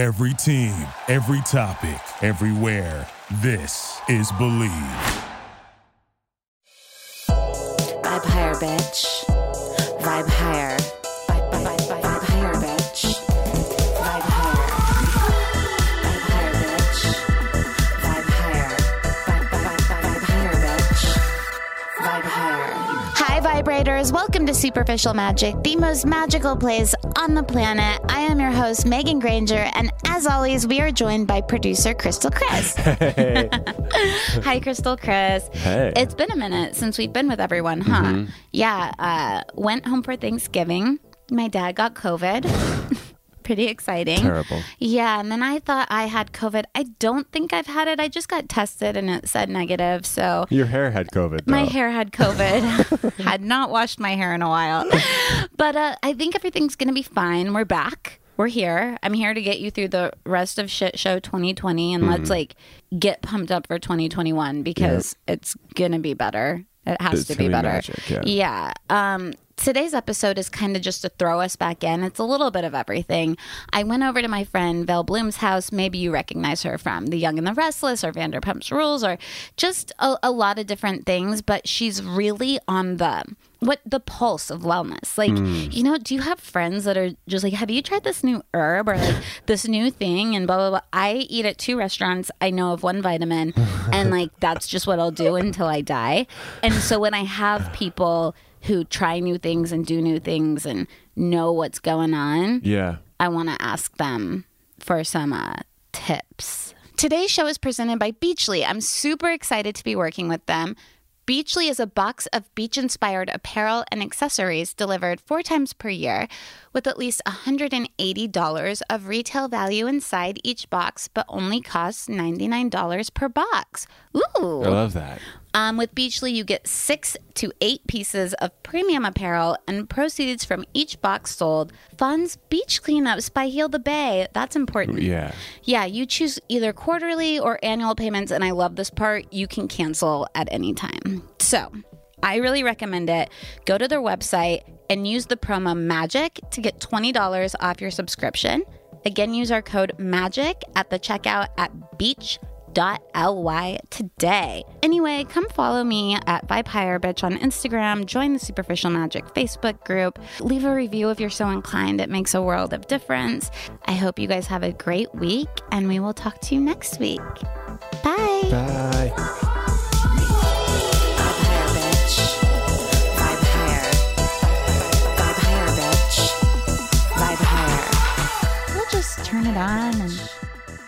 Every team, every topic, everywhere. This is Believe. Vibe higher, bitch. Vibe higher. Welcome to Superficial Magic, the most magical place on the planet. I am your host, Megan Granger, and as always, we are joined by producer Crystal Chris. Hey. Hi, Crystal Chris. Hey. It's been a minute since we've been with everyone, huh? Mm-hmm. Yeah, uh, went home for Thanksgiving. My dad got COVID. Pretty exciting. Terrible. Yeah, and then I thought I had COVID. I don't think I've had it. I just got tested and it said negative. So Your hair had COVID. my though. hair had COVID. had not washed my hair in a while. But uh, I think everything's going to be fine. We're back. We're here. I'm here to get you through the rest of shit show 2020 and Mm-hmm. let's like get pumped up for 2021 because it's going to be better. It has It's to be better. magic, yeah. Yeah. Um, today's episode is kind of just to throw us back in. It's a little bit of everything. I went over to my friend Vail Bloom's house. Maybe you recognize her from The Young and the Restless or Vanderpump's Rules or just a, a lot of different things. But she's really on the what the pulse of wellness. Like, mm. you know, do you have friends that are just like, have you tried this new herb or like this new thing and blah blah blah? I eat at two restaurants. I know of one vitamin, and like that's just what I'll do until I die. And so when I have people who try new things and do new things and know what's going on, Yeah. I want to ask them for some uh, tips. Today's show is presented by Beachly. I'm super excited to be working with them. Beachly is a box of beach inspired apparel and accessories delivered four times per year with at least $180 of retail value inside each box, but only costs $99 per box. Ooh. I love that. Um, with Beachly, you get six to eight pieces of premium apparel, and proceeds from each box sold funds beach cleanups by Heal the Bay. That's important. Yeah. Yeah, you choose either quarterly or annual payments, and I love this part. You can cancel at any time. So, I really recommend it. Go to their website and use the promo MAGIC to get $20 off your subscription. Again, use our code MAGIC at the checkout at beach.ly today. Anyway, come follow me at Vibe Higher Bitch on Instagram, join the Superficial Magic Facebook group, leave a review if you're so inclined. It makes a world of difference. I hope you guys have a great week, and we will talk to you next week. Bye. Bye. Vibe higher, bitch. Vibe higher. Vibe higher, bitch. Vibe higher. We'll just turn it on and,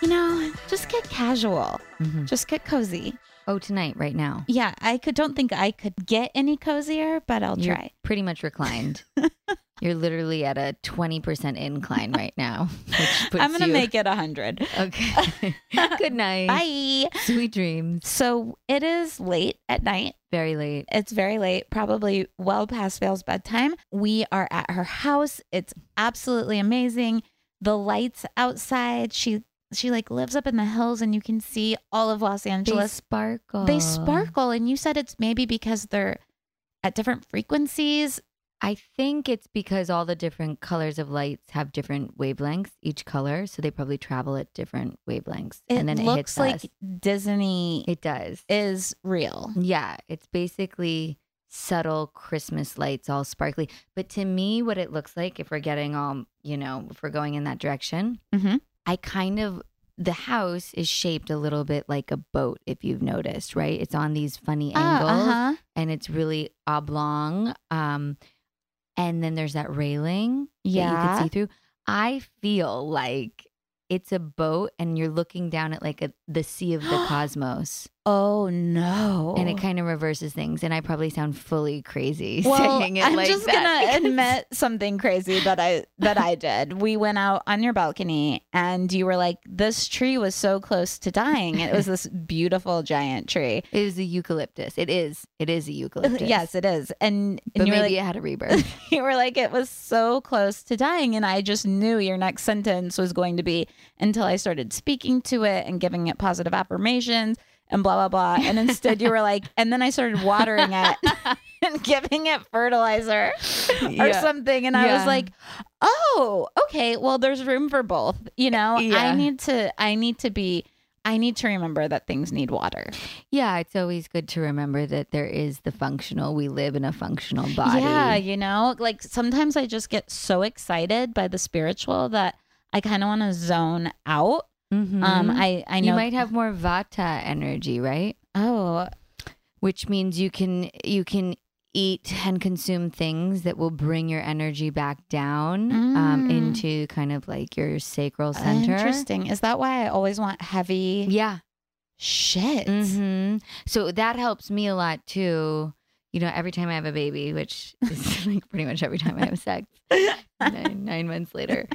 you know, just get casual. Mm-hmm. Just get cozy. Oh, tonight, right now. Yeah, I could don't think I could get any cozier, but I'll You're try. pretty much reclined. You're literally at a 20% incline right now. Which puts I'm gonna you- make it a hundred. Okay. Good night. Bye. Sweet dreams. So it is late at night. Very late. It's very late, probably well past Vail's bedtime. We are at her house. It's absolutely amazing. The lights outside. She she like lives up in the hills and you can see all of Los Angeles. They sparkle. They sparkle and you said it's maybe because they're at different frequencies. I think it's because all the different colors of lights have different wavelengths, each color. So they probably travel at different wavelengths. It and then it looks hits like us. Disney It does. is real. Yeah, it's basically subtle Christmas lights, all sparkly. But to me, what it looks like, if we're getting all, you know, if we're going in that direction, Mhm. I kind of, the house is shaped a little bit like a boat, if you've noticed, right? It's on these funny angles uh-huh. and it's really oblong. Um, and then there's that railing that you can see through. I feel like it's a boat and you're looking down at like a, the sea of the cosmos Oh no. and it kind of reverses things and i probably sound fully crazy well, saying it I'm like just that gonna because- admit something crazy that I that I did. We went out on your balcony, and you were like, "This tree was so close to dying. It was this beautiful giant tree." it is a eucalyptus it is it is a uh, eucalyptus Yes, it is. And, and you maybe like, it had a rebirth you were like, it was so close to dying. And I just knew your next sentence was going to be until I started speaking to it and giving it positive affirmations. And blah blah blah. And instead you were like, and then I started watering it and giving it fertilizer or Yeah. something. And I was like, oh, okay. Well, there's room for both. You know, I need to. I need to be. I need to remember that things need water. Yeah, it's always good to remember that there is the functional. We live in a functional body. Yeah, you know, like sometimes I just get so excited by the spiritual that I kind of want to zone out. Mhm. Um, I I know. you might have more vata energy, right? oh, Which means you can you can eat and consume things that will bring your energy back down um, Mm. into kind of like your sacral center. interesting. Is that why I always want heavy Yeah. shit? Mm-hmm. So that helps me a lot too. You know, every time I have a baby, which is like pretty much every time I have sex, nine, nine months later.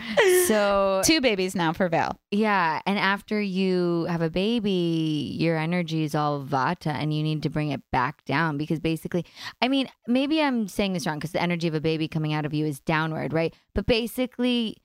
So Two babies now for Vail. yeah, and after you have a baby, your energy is all vata, and you need to bring it back down because basically, I mean, maybe I'm saying this wrong because the energy of a baby coming out of you is downward, right? But basically,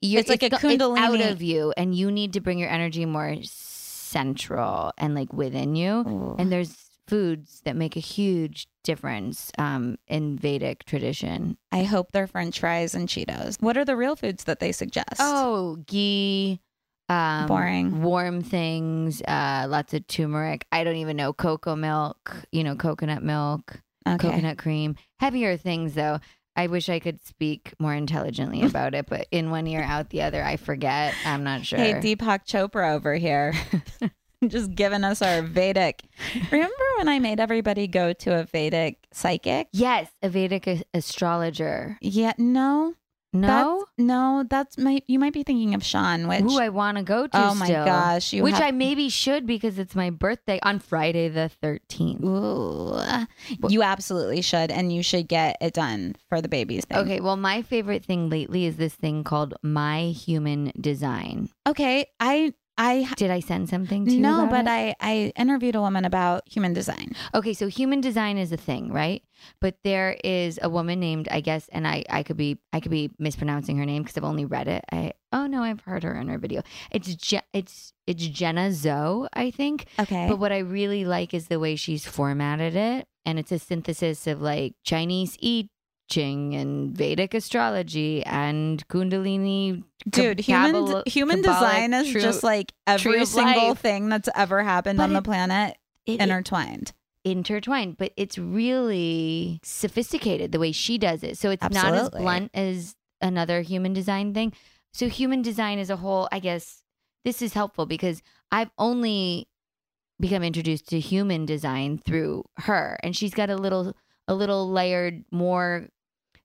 you're, It's like a kundalini it's out of you, and you need to bring your energy more central and like within you. And there's foods that make a huge difference um, in Vedic tradition. I hope they're French fries and Cheetos. What are the real foods that they suggest? Oh, ghee. Um, Boring. Warm things, uh, lots of turmeric. I don't even know. Cocoa milk, you know, coconut milk, okay. coconut cream. Heavier things, though. I wish I could speak more intelligently about it, but in one ear, out the other, I forget. I'm not sure. Hey, Deepak Chopra over here. Just giving us our Vedic. Remember when I made everybody go to a Vedic psychic? yes, a Vedic a- astrologer. Yeah, no. No? That's, no, that's my you might be thinking of Sean, which Who I want to go to Oh my still. gosh, you which have- I maybe should because it's my birthday on Friday the 13th. Ooh, you absolutely should, and you should get it done for the babies. Thing. Okay, well, my favorite thing lately is this thing called My Human Design. okay. I I Did I send something to you? no, but it? I I interviewed a woman about human design. Okay, so human design is a thing, right? But there is a woman named, I guess, and I, I could be, I could be mispronouncing her name because I've only read it. I, oh no, I've heard her in her video. It's, Je- it's, it's Jenna Zoe, I think. Okay, But what I really like is the way she's formatted it, and it's a synthesis of like Chinese I Ching and Vedic astrology and Kundalini. dude, human Kabbalah- human design is true- just like every single life. thing that's ever happened But on the planet it- it- intertwined. intertwined, but it's really sophisticated the way she does it. So it's not as blunt as another human design thing. So human design as a whole, I guess this is helpful because I've only become introduced to human design through her and she's got a little a little layered more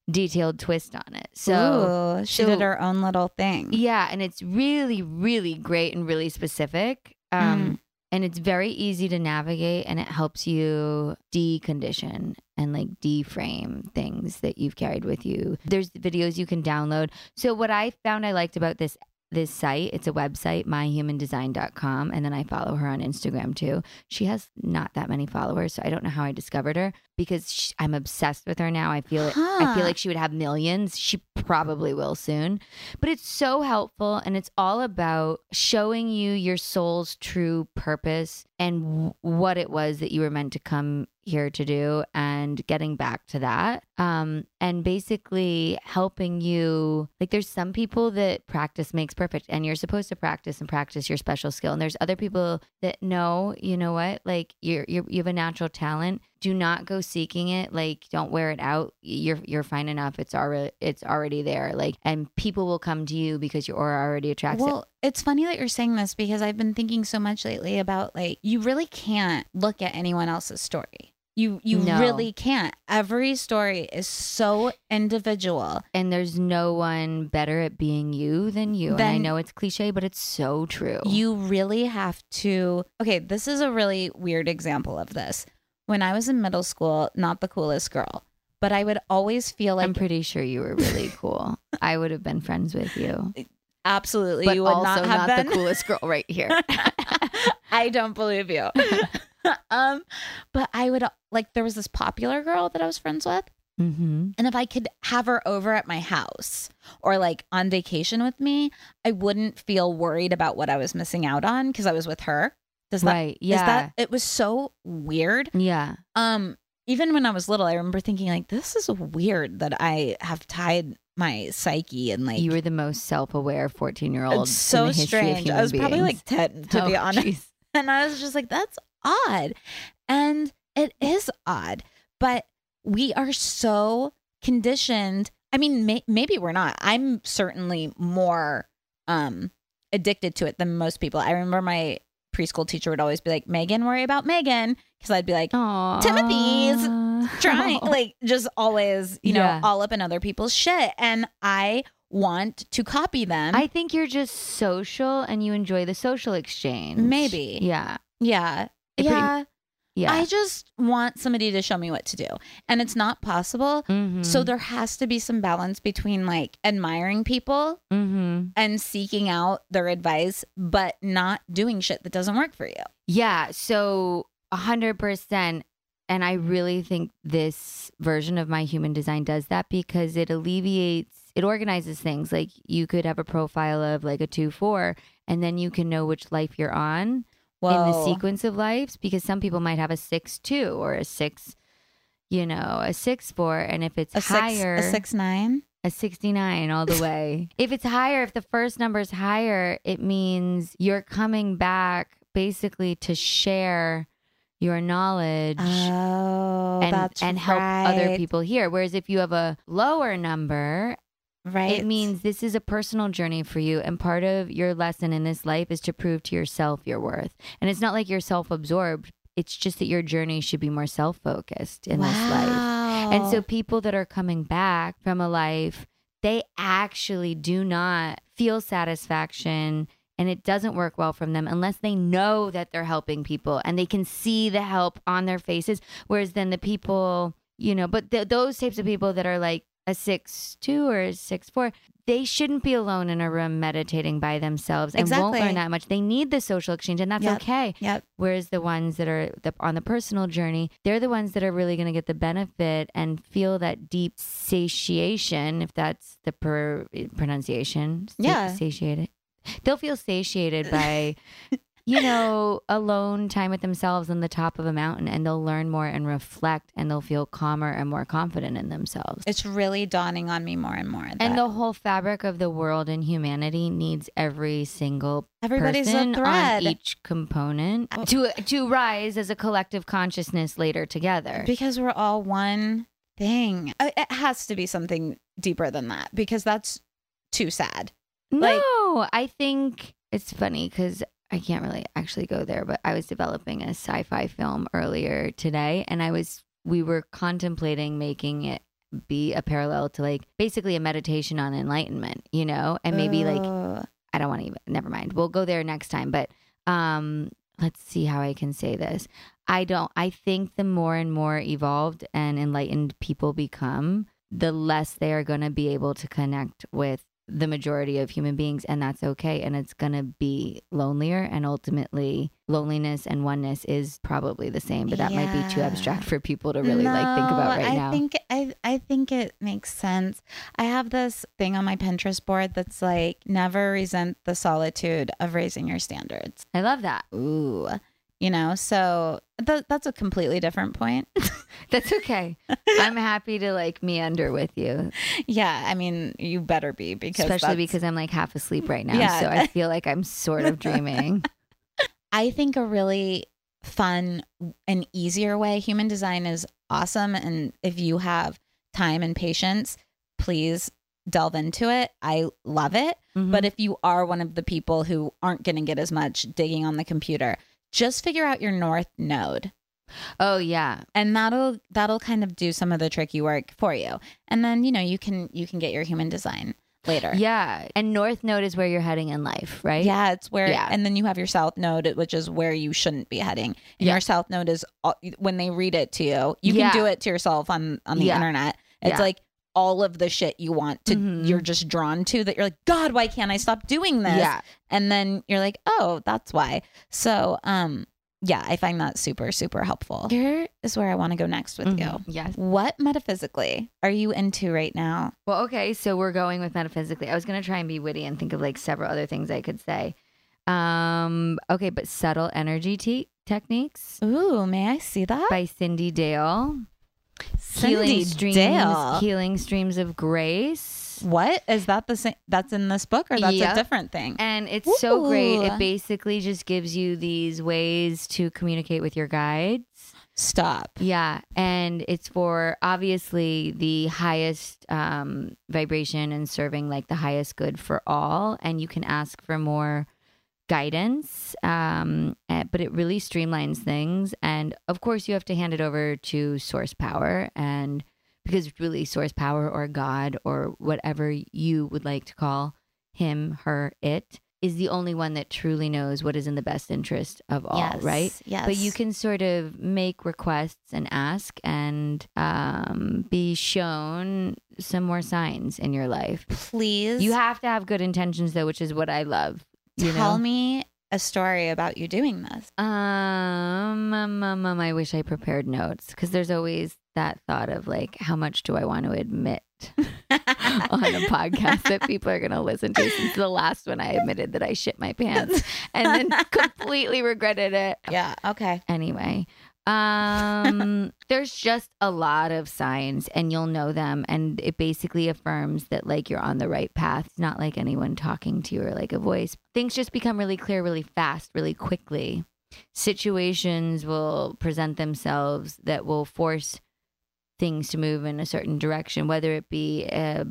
detailed twist on it. So Ooh, she so- did her own little thing. yeah, and it's really, really great and really specific. Um, And it's very easy to navigate and it helps you decondition and like deframe things that you've carried with you. There's videos you can download. So what I found I liked about this this site, it's a website, myhumandesign.com, and then I follow her on Instagram too. She has not that many followers, so I don't know how I discovered her because sh I'm obsessed with her now. I feel it. I feel like she would have millions. She probably will soon. But it's so helpful and it's all about showing you your soul's true purpose and w- what it was that you were meant to come here to do and getting back to that. Um and basically helping you like there's some people that practice makes perfect and you're supposed to practice and practice your special skill and there's other people that know, you know what? Like you're, you're you have a natural talent do not go seeking it like don't wear it out you're you're fine enough it's already it's already there like and people will come to you because you're already attracted Well, it's funny that you're saying this because I've been thinking so much lately about like you really can't look at anyone else's story. You you No. really can't. Every story is so individual. and there's no one better at being you than you and i know it's cliche but it's so true You really have to Okay, this is a really weird example of this. When I was in middle school, not the coolest girl, but I would always feel like i'm pretty sure you were really cool i would have been friends with you absolutely but you would also not have not been the coolest girl right here I don't believe you. um, but I would like there was this popular girl that I was friends with, mm-hmm. and if I could have her over at my house or like on vacation with me, I wouldn't feel worried about what I was missing out on because I was with her. Does that right. is Yeah. that it was so weird. yeah. Um, even when I was little, I remember thinking like, "This is weird that I have tied my psyche and like you were the most self-aware 14-year-old. it's so strange." I was probably like ten, to be honest, and I was just like, "That's odd," and it is odd, but we are so conditioned. I mean, may- maybe we're not. I'm certainly more um addicted to it than most people. I remember my preschool teacher would always be like, "Megan, worry about Megan," because I'd be like, Timothy's trying like just always you know Yeah. all up in other people's shit and i want to copy them I think you're just social and you enjoy the social exchange. Maybe. Yeah. yeah It pretty- yeah Yeah. i just want somebody to show me what to do and it's not possible Mhm. so there has to be some balance between like admiring people Mhm. and seeking out their advice but not doing shit that doesn't work for you Yeah, so a hundred percent. And I really think this version of my human design does that because it alleviates, it organizes things. Like you could have a profile of like a two four, and then you can know which life you're on in the sequence of lives. Because some people might have a six two or a six, you know, a six four, and if it's a six higher, a six nine a 69 all the way. if it's higher, if the first number is higher, it means you're coming back basically to share your knowledge oh and and help other people here. Whereas if you have a lower number, right it means this is a personal journey for you and part of your lesson in this life is to prove to yourself your worth. And it's not like you're self-absorbed. It's just that your journey should be more self-focused in this life. And so people that are coming back from a life, they actually do not feel satisfaction and it doesn't work well from them unless they know that they're helping people and they can see the help on their faces. Whereas then the people, you know, but th- those types of people that are like a six two or a six four, they shouldn't be alone in a room meditating by themselves and won't learn that much. They need the social exchange, and that's Yep. okay. Yep. Whereas the ones that are the, on the personal journey, they're the ones that are really going to get the benefit and feel that deep satiation, if that's the per, pronunciation. Yeah. Satiated. They'll feel satiated by, you know, alone time with themselves on the top of a mountain and they'll learn more and reflect and they'll feel calmer and more confident in themselves. It's really dawning on me more and more. That And the whole fabric of the world and humanity needs every single everybody's person a thread on each component oh. to to rise as a collective consciousness later together. because we're all one thing. It has to be something deeper than that because that's too sad. like- no, I think it's funny because I can't really actually go there, but I was developing a sci-fi film earlier today, and I was we were contemplating making it be a parallel to like basically a meditation on enlightenment, you know, and maybe like, I don't want to even never mind. We'll go there next time, but um let's see how I can say this. I don't I think the more and more evolved and enlightened people become, the less they are going to be able to connect with the majority of human beings and that's okay and it's going to be lonelier and ultimately loneliness and oneness is probably the same but that might be too abstract for people to really like think about right I now I think I I think it makes sense. I have this thing on my Pinterest board that's like never resent the solitude of raising your standards. i love that Ooh. You know, so th- that's a completely different point. that's okay i'm happy to like meander with you yeah, I mean, you better be because especially because I'm like half asleep right now. Yeah. So I feel like I'm sort of dreaming. I think a really fun and easier way human design is awesome and if you have time and patience, please delve into it. I love it. Mm-hmm. But if you are one of the people who aren't going to get as much digging on the computer, just figure out your north node oh yeah, and that'll that'll kind of do some of the tricky work for you. And then, you know, you can you can get your human design later. yeah. And North Node is where you're heading in life, right? Yeah, it's where, Yeah. and then you have your south node, which is where you shouldn't be heading. And Yeah. your south node is uh, when they read it to you, you Yeah. can do it to yourself on on the internet. It's like all of the shit you want to, Mhm. you're just drawn to. That you're like, God, why can't I stop doing this? Yeah. and then you're like, oh, that's why. So, um, yeah, I find that super super helpful. Here is where I want to go next with you. Mhm. Yes. What metaphysically are you into right now? Well, okay. So we're going with metaphysically. I was gonna try and be witty and think of like several other things I could say. Um, okay, but subtle energy te- techniques Ooh, may I see that? by Cyndi Dale. Cyndi healing streams, Dale. healing streams of grace. What is that? The same? That's in this book, or that's Yep. a different thing? And it's so great. It basically just gives you these ways to communicate with your guides. Stop. Yeah, and it's for obviously the highest um, vibration and serving like the highest good for all. And you can ask for more guidance, um, eh, but it really streamlines things. And of course, you have to hand it over to source power, and because really source power or God or whatever you would like to call him, her, it is the only one that truly knows what is in the best interest of all, yes. right? Yes. but you can sort of make requests and ask and um, be shown some more signs in your life. Please. You have to have good intentions, though, which is what I love. You tell know? me a story about you doing this. Um, um, um, um, I wish I prepared notes because there's always that thought of like, how much do I want to admit on a podcast that people are going to listen to? Since the last one, I admitted that I shit my pants and then completely regretted it. yeah. Okay. anyway um there's just a lot of signs and you'll know them and it basically affirms that like you're on the right path it's not like anyone talking to you or like a voice things just become really clear really fast really quickly situations will present themselves that will force things to move in a certain direction whether it be a,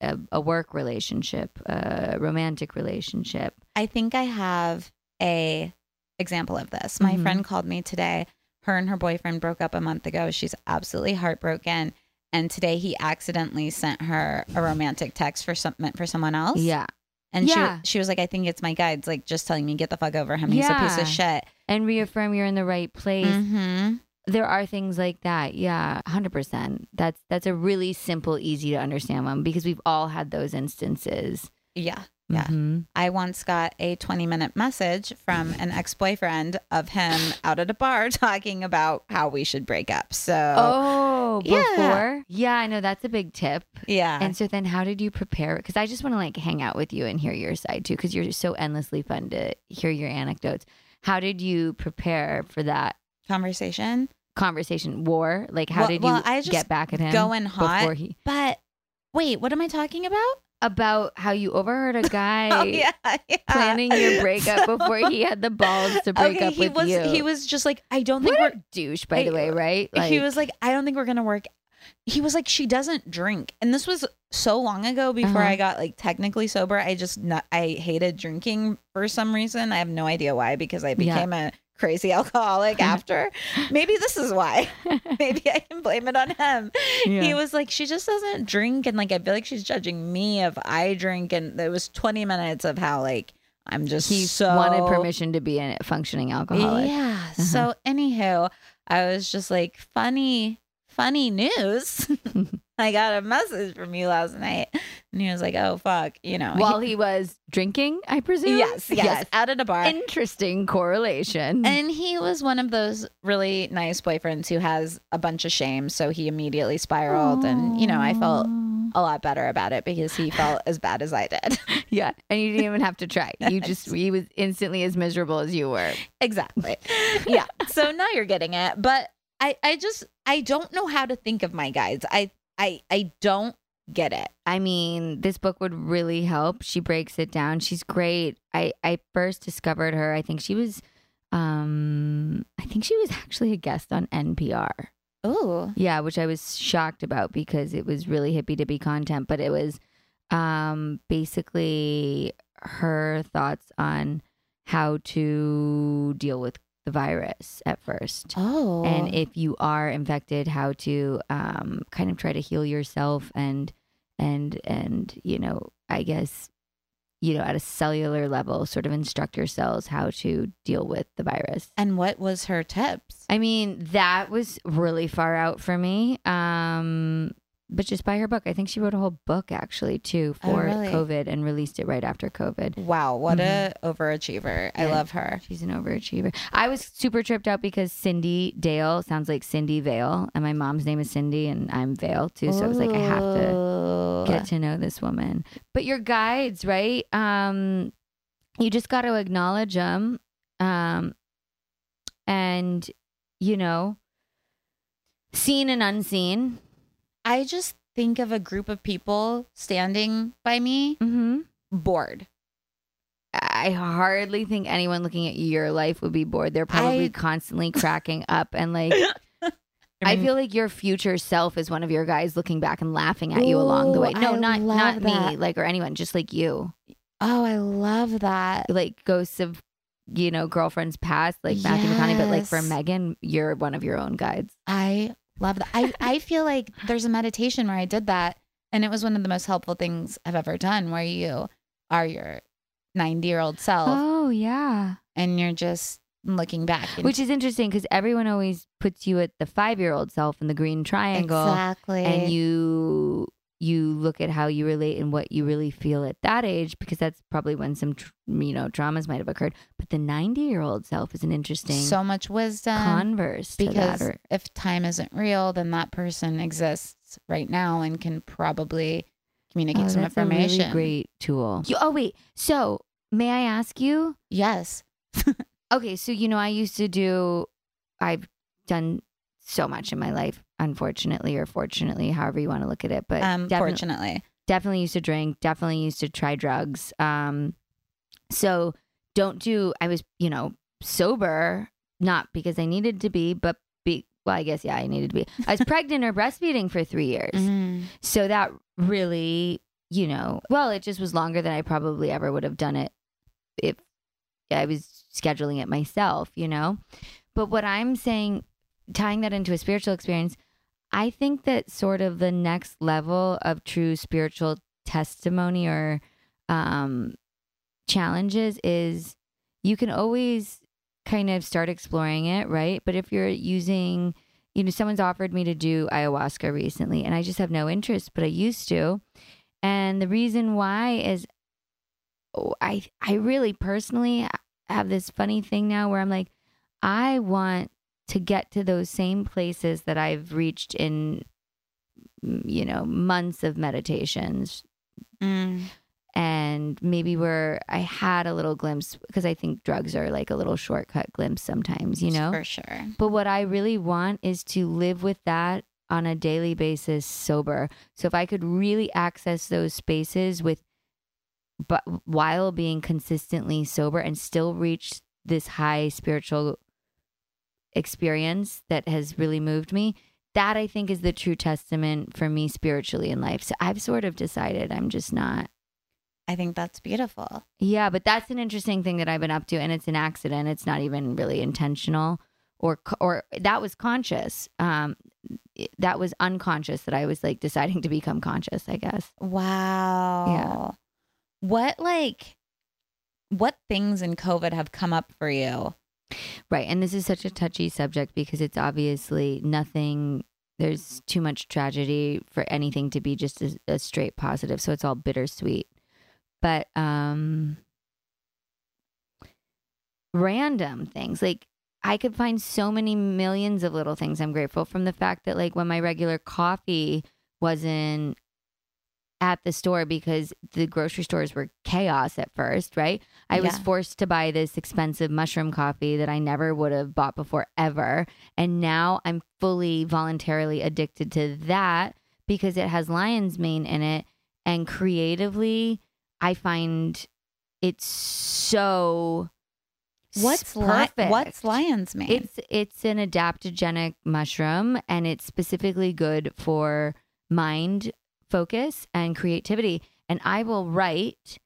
a, a work relationship a romantic relationship I think I have a example of this. My Mhm. friend called me today. Her and her boyfriend broke up a month ago. She's absolutely heartbroken. And today he accidentally sent her a romantic text for some meant for someone else. yeah And Yeah. she she was like, I think it's my guides, like just telling me get the fuck over him. He's a piece of shit. and reaffirm you're in the right place Mm-hmm. there are things like that yeah 100% that's that's a really simple easy to understand one because we've all had those instances Yeah. Yeah. Mhm. I once got a 20 minute message from an ex boyfriend of him out at a bar talking about how we should break up. So, oh Yeah. before yeah i know that's a big tip yeah. and so then how did you prepare because i just want to like hang out with you and hear your side too because you're so endlessly fun to hear your anecdotes how did you prepare for that conversation conversation war like how Well- did well, you I just get back at him going hot. before he But wait, what am I talking about? About how you overheard a guy oh, yeah, yeah. planning your breakup before he had the balls to break okay, up he with was you. he was just like, I don't think what we're douche, by the way, right? he was like, I don't think we're gonna work. He was like, she doesn't drink, and this was so long ago before Uh-huh. I got like technically sober. I just not, I hated drinking for some reason. I have no idea why because I Yeah. became a crazy alcoholic after. Maybe this is why. Maybe I can blame it on him. He was like, she just doesn't drink, and like I feel like she's judging me if I drink. And it was twenty minutes of how like I'm just he so wanted permission to be a functioning alcoholic. yeah. Uh-huh. So anywho, I was just like, funny, funny news. I got a message from you last night, and he was like, "Oh fuck," you know. While he was drinking, I presume. yes, yes, out at a bar. Interesting correlation. And he was one of those really nice boyfriends who has a bunch of shame, so he immediately spiraled, and you know, I felt a lot better about it because he felt as bad as I did. yeah, and you didn't even have to try. You just he was instantly as miserable as you were. exactly. Yeah. So now you're getting it, but I, I just, I don't know how to think of my guides. I, I, I don't get it. I mean, this book would really help. She breaks it down. She's great. I I first discovered her. I think she was um I think she was actually a guest on NPR. Oh, Yeah, which I was shocked about because it was really hippie dippy content, but it was um basically her thoughts on how to deal with the virus at first. oh, And if you are infected, how to um, kind of try to heal yourself and and and you know, I guess you know, at a cellular level, sort of instruct your cells how to deal with the virus. and what was her tips? I mean, that was really far out for me. Um, but just by her book, I think she wrote a whole book actually too Oh, for really? COVID and released it right after COVID. Wow, what a overachiever! I love her. She's an overachiever. I was super tripped out because Cyndi Dale sounds like Cindy Vale, and my mom's name is Cindy, and I'm Vail too. So I was like, I have to to get to know this woman. But your guides, right? Um, you just got to acknowledge them um and you know seen and unseen I just think of a group of people standing by me mm-hmm. bored. I hardly think anyone looking at your life would be bored. They're probably I- constantly cracking up and like I mean- feel like your future self is one of your guys looking back and laughing at you along the way. No, I not not love me, like or anyone, just like you. Oh, I love that. Like ghosts of you know, girlfriends past, like Matthew McConaughey, but like for Megan, you're one of your own guides. I love that. I, I feel like there's a meditation where I did that and it was one of the most helpful things I've ever done where you are your 90 year old self Oh yeah. and you're just looking back. Which is interesting because everyone always puts you at the five year old self in the green triangle. exactly. and you look at how you relate and what you really feel at that age because that's probably when some tr- you know traumas might have occurred but the 90 year old self is an interesting so much wisdom. converse to because or, if time isn't real, then that person exists right now and can probably communicate Oh, some that's a information. really great tool you, oh wait so may i ask you Yes. okay so you know i used to do i've done so much in my life unfortunately or fortunately however you want to look at it but Um, definitely- fortunately. definitely used to drink definitely used to try drugs um so don't do i was you know sober not because i needed to be but be well i guess yeah i needed to be i was pregnant or breastfeeding for three years Mhm. so that really you know well it just was longer than i probably ever would have done it if i was scheduling it myself you know but what i'm saying tying that into a spiritual experience i think that sort of the next level of true spiritual testimony or um challenges is you can always kind of start exploring it right? But if you're using you know someone's offered me to do ayahuasca recently and i just have no interest but i used to. And the reason why is oh, i i really personally have this funny thing now where i'm like i want to get to those same places that i've reached in you know months of meditations Mm. and maybe where i had a little glimpse because i think drugs are like a little shortcut glimpse sometimes you know For sure. but what I really want is to live with that on a daily basis sober. So if I could really access those spaces with but while being consistently sober and still reach this high spiritual experience that has really moved me, that I think is the true testament for me spiritually in life. So I've sort of decided I'm just not I think that's beautiful. yeah, but that's an interesting thing that I've been up to, and it's an accident. It's not even really intentional, or or that was conscious. Um, that was unconscious that I was like deciding to become conscious. I guess. Wow. Yeah. What like what things in COVID have come up for you? Right, and this is such a touchy subject because it's obviously nothing. There's too much tragedy for anything to be just a, a straight positive, so it's all bittersweet. But um, random things like I could find so many millions of little things I'm grateful from the fact that like when my regular coffee wasn't at the store because the grocery stores were chaos at first, right? I was forced to buy this expensive mushroom coffee that I never would have bought before ever. And now I'm fully voluntarily addicted to that because it has lion's mane in it. And creatively, I find it's so What's li- what's lion's mane? It's it's an adaptogenic mushroom and it's specifically good for mind focus and creativity. And I will write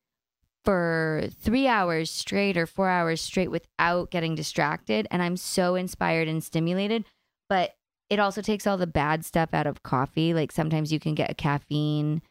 for three hours straight or four hours straight without getting distracted. And I'm so inspired and stimulated. But it also takes all the bad stuff out of coffee. Like sometimes you can get a caffeine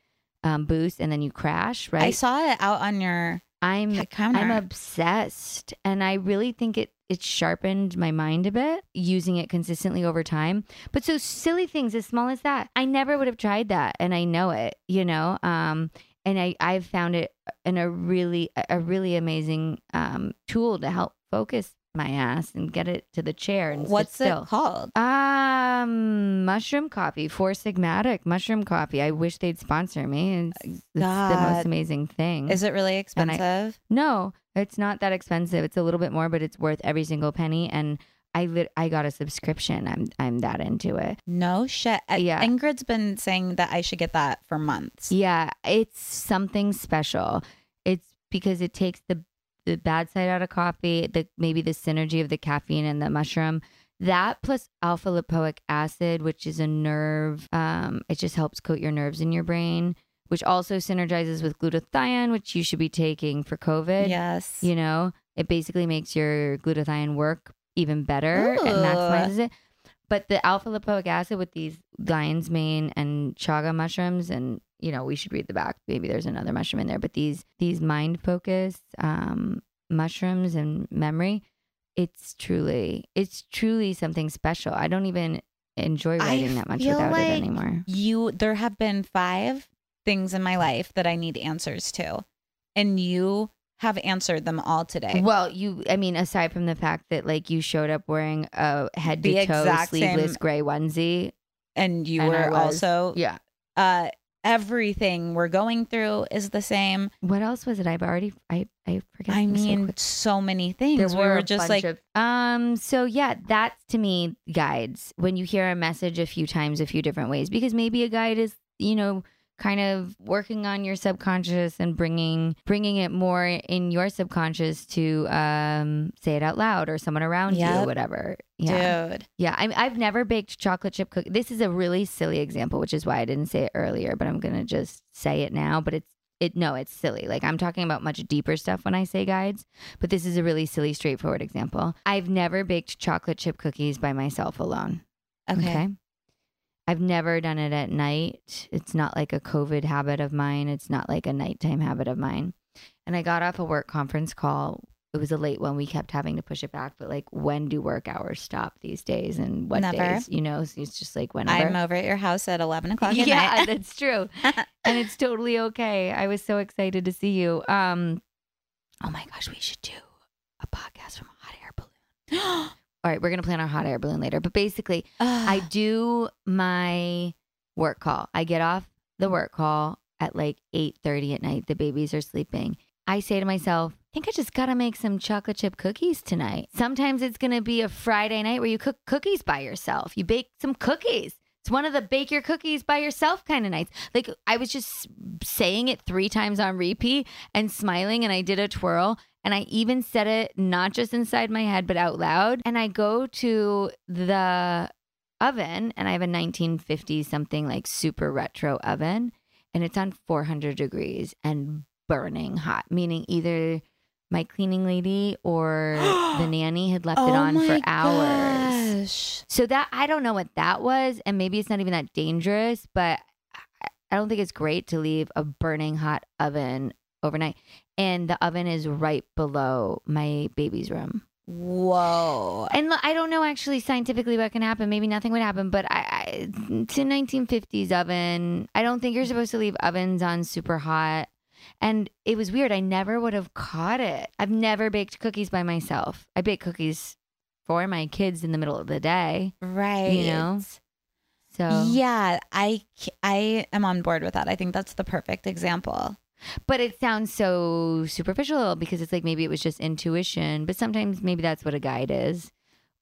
um, boost and then you crash, right? I saw it out on your I'm counter. I'm obsessed and I really think it it sharpened my mind a bit using it consistently over time. But so silly things as small as that. I never would have tried that and I know it, you know. Um and I I've found it in a really a really amazing um tool to help focus my ass and get it to the chair and What's sit still. it called? Um, mushroom coffee, Four Sigmatic mushroom coffee. I wish they'd sponsor me. It's, it's the God. most amazing thing. Is it really And I- expensive? No, it's not that expensive. It's a little bit more, but it's worth every single penny. And I lit- I got a subscription. I'm I'm that into it. no shit. Yeah. Ingrid's been saying that I should get that for months. Yeah, it's something special. It's because it takes the the bad side out of coffee, the maybe the synergy of the caffeine and the mushroom. That plus alpha lipoic acid, which is a nerve, um, it just helps coat your nerves in your brain, which also synergizes with glutathione, which you should be taking for COVID. Yes. You know, it basically makes your glutathione work even better and maximizes it. But the alpha lipoic acid with these lion's mane and chaga mushrooms, and you know, we should read the back. Maybe there's another mushroom in there, but these these mind focused um, mushrooms and memory, it's truly it's truly something special. I don't even enjoy I writing that much without like it anymore. You there have been five things in my life that I need answers to. And you have answered them all today. Well, you, I mean, aside from the fact that like you showed up wearing a head to toe sleeveless gray onesie, and you And were was- also yeah. uh everything we're going through is the same. What else was it? I've already, I, I forget. I them so mean, so many things. there we were were just like of- um. So yeah, that's to me guides when you hear a message a few times, a few different ways, because maybe a guide is, you know, kind of working on your subconscious and bringing bringing it more in your subconscious to um say it out loud or someone around you or whatever. Yeah. dude. Yeah, I, I've never baked chocolate chip cookie. This is a really silly example, which is why I didn't say it earlier, but I'm gonna just say it now. But it's it no, it's silly. Like I'm talking about much deeper stuff when I say guides, but this is a really silly, straightforward example. I've never baked chocolate chip cookies by myself alone. Okay. I've never done it at night. It's not like a COVID habit of mine. It's not like a nighttime habit of mine. And I got off a work conference call. It was a late one. We kept having to push it back, but like, when do work hours stop these days? And what Never. days? You know, so it's just like whenever. I'm over at your house at eleven o'clock at yeah, night. that's true, and it's totally okay. I was so excited to see you. Um, oh my gosh, we should do a podcast from a hot air balloon. All right, we're gonna plan our hot air balloon later, but basically, I do my work call. I get off the work call at like 8:30 at night. The babies are sleeping. I say to myself, I think I just got to make some chocolate chip cookies tonight. Sometimes it's going to be a Friday night where you cook cookies by yourself. You bake some cookies. It's one of the bake your cookies by yourself kind of nights. Like I was just saying it 3 times on repeat and smiling and I did a twirl and I even said it not just inside my head but out loud and I go to the oven and I have a 1950 something like super retro oven and it's on 400 degrees and burning hot, meaning either my cleaning lady or the nanny had left it Oh on for hours. gosh. So that I don't know what that was, and maybe it's not even that dangerous, but I don't think it's great to leave a burning hot oven overnight. And the oven is right below my baby's room. Whoa. And look, I don't know actually scientifically what can happen. Maybe nothing would happen, but I, I to 1950s oven. I don't think you're supposed to leave ovens on super hot. And it was weird. I never would have caught it. I've never baked cookies by myself. I bake cookies for my kids in the middle of the day. Right. You know? So Yeah, I I am on board with that. I think that's the perfect example. But it sounds so superficial because it's like maybe it was just intuition, but sometimes maybe that's what a guide is.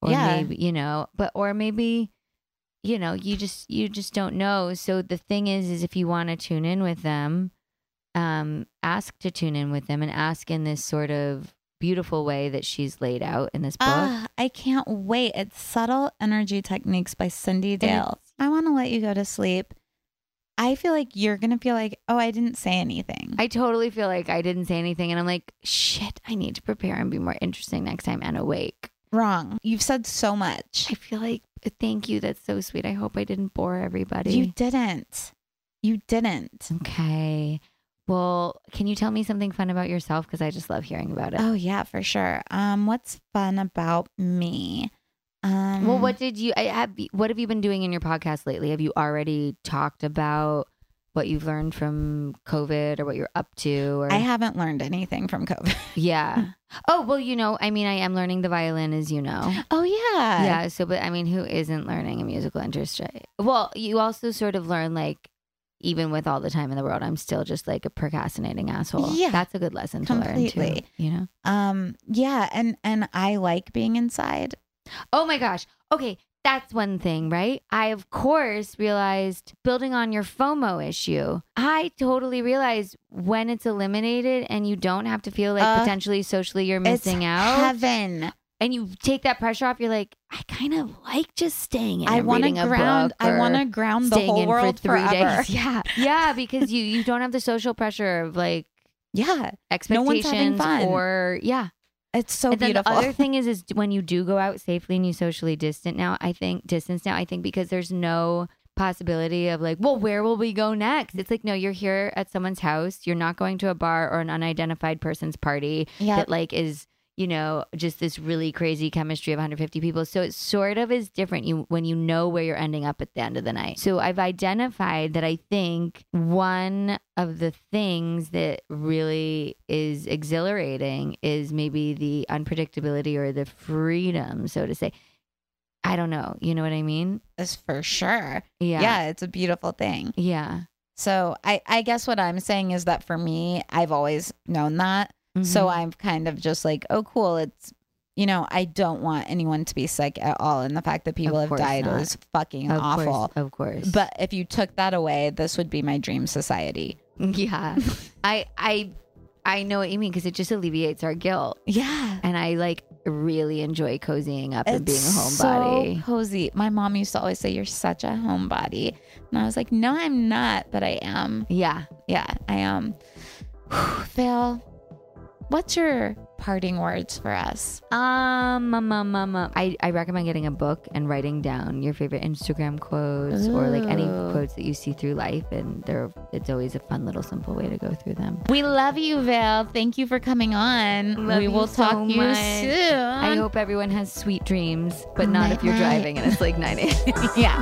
Or Yeah. maybe, you know, but or maybe you know, you just you just don't know. So the thing is is if you want to tune in with them, um ask to tune in with them and ask in this sort of beautiful way that she's laid out in this book. Ah, I can't wait. It's Subtle Energy Techniques by Cyndi Dale. I want to let you go to sleep. I feel like you're going to feel like, oh, I didn't say anything. I totally feel like I didn't say anything and I'm like, shit, I need to prepare and be more interesting next time and awake. Wrong. You've said so much. I feel like thank you. That's so sweet. I hope I didn't bore everybody. You didn't. You didn't. okay. Well, can you tell me something fun about yourself? Because I just love hearing about it. Oh yeah, for sure. Um, what's fun about me? Um, well, what did you I have? What have you been doing in your podcast lately? Have you already talked about what you've learned from COVID or what you're up to? Or I haven't learned anything from COVID. yeah. Oh well, you know, I mean, I am learning the violin, as you know. Oh yeah. Yeah. So, but I mean, who isn't learning a musical instrument? Right? Well, you also sort of learn like. Even with all the time in the world, I'm still just like a procrastinating asshole. Yeah. that's a good lesson to learn too. You know. Um. Yeah. And and I like being inside. Oh my gosh. Okay, that's one thing, right? I, of course, realized building on your FOMO issue, I totally realized when it's eliminated and you don't have to feel like Uh, potentially socially you're missing it's out. Heaven. and you take that pressure off, you're like, I kind of like just staying in I want to ground. I want to ground the whole world for three forever. days. Yeah. Yeah, because you, you don't have the social pressure of like Yeah. expectations one's having fun. or, yeah. It's so and beautiful. the other thing is, is when you do go out safely and you socially distant now, I think distance now, I think because there's no possibility of like, well, where will we go next? It's like, no, you're here at someone's house. You're not going to a bar or an unidentified person's party yeah. that like is, you know, just this really crazy chemistry of 150 people. So it sort of is different you when you know where you're ending up at the end of the night. So I've identified that I think one of the things that really is exhilarating is maybe the unpredictability or the freedom, so to say. I don't know. You know what I mean? is for sure. Yeah. Yeah. It's a beautiful thing. Yeah. So I I guess what I'm saying is that for me, I've always known that. So Mhm. I'm kind of just like, oh, cool. It's, you know, I don't want anyone to be sick at all. And the fact that people have died not. is fucking of awful. course, of course. But if you took that away, this would be my dream society. yeah. I I I know what you mean because it just alleviates our guilt. Yeah. And I like really enjoy cozying up and being a homebody. So cozy. My mom used to always say, You're such a homebody. And I was like, No, I'm not, but I am. yeah. Yeah, I am. Phil, what's your parting words for us? Um, um, um, um, um, I, I recommend getting a book and writing down your favorite Instagram quotes or like any quotes that you see through life, and they're it's always a fun little simple way to go through them. We love you, Vail. Thank you for coming on. Love we you will so talk to you much. soon. I hope everyone has sweet dreams, but not if you're night. driving and it's like 9 a.m. Yeah.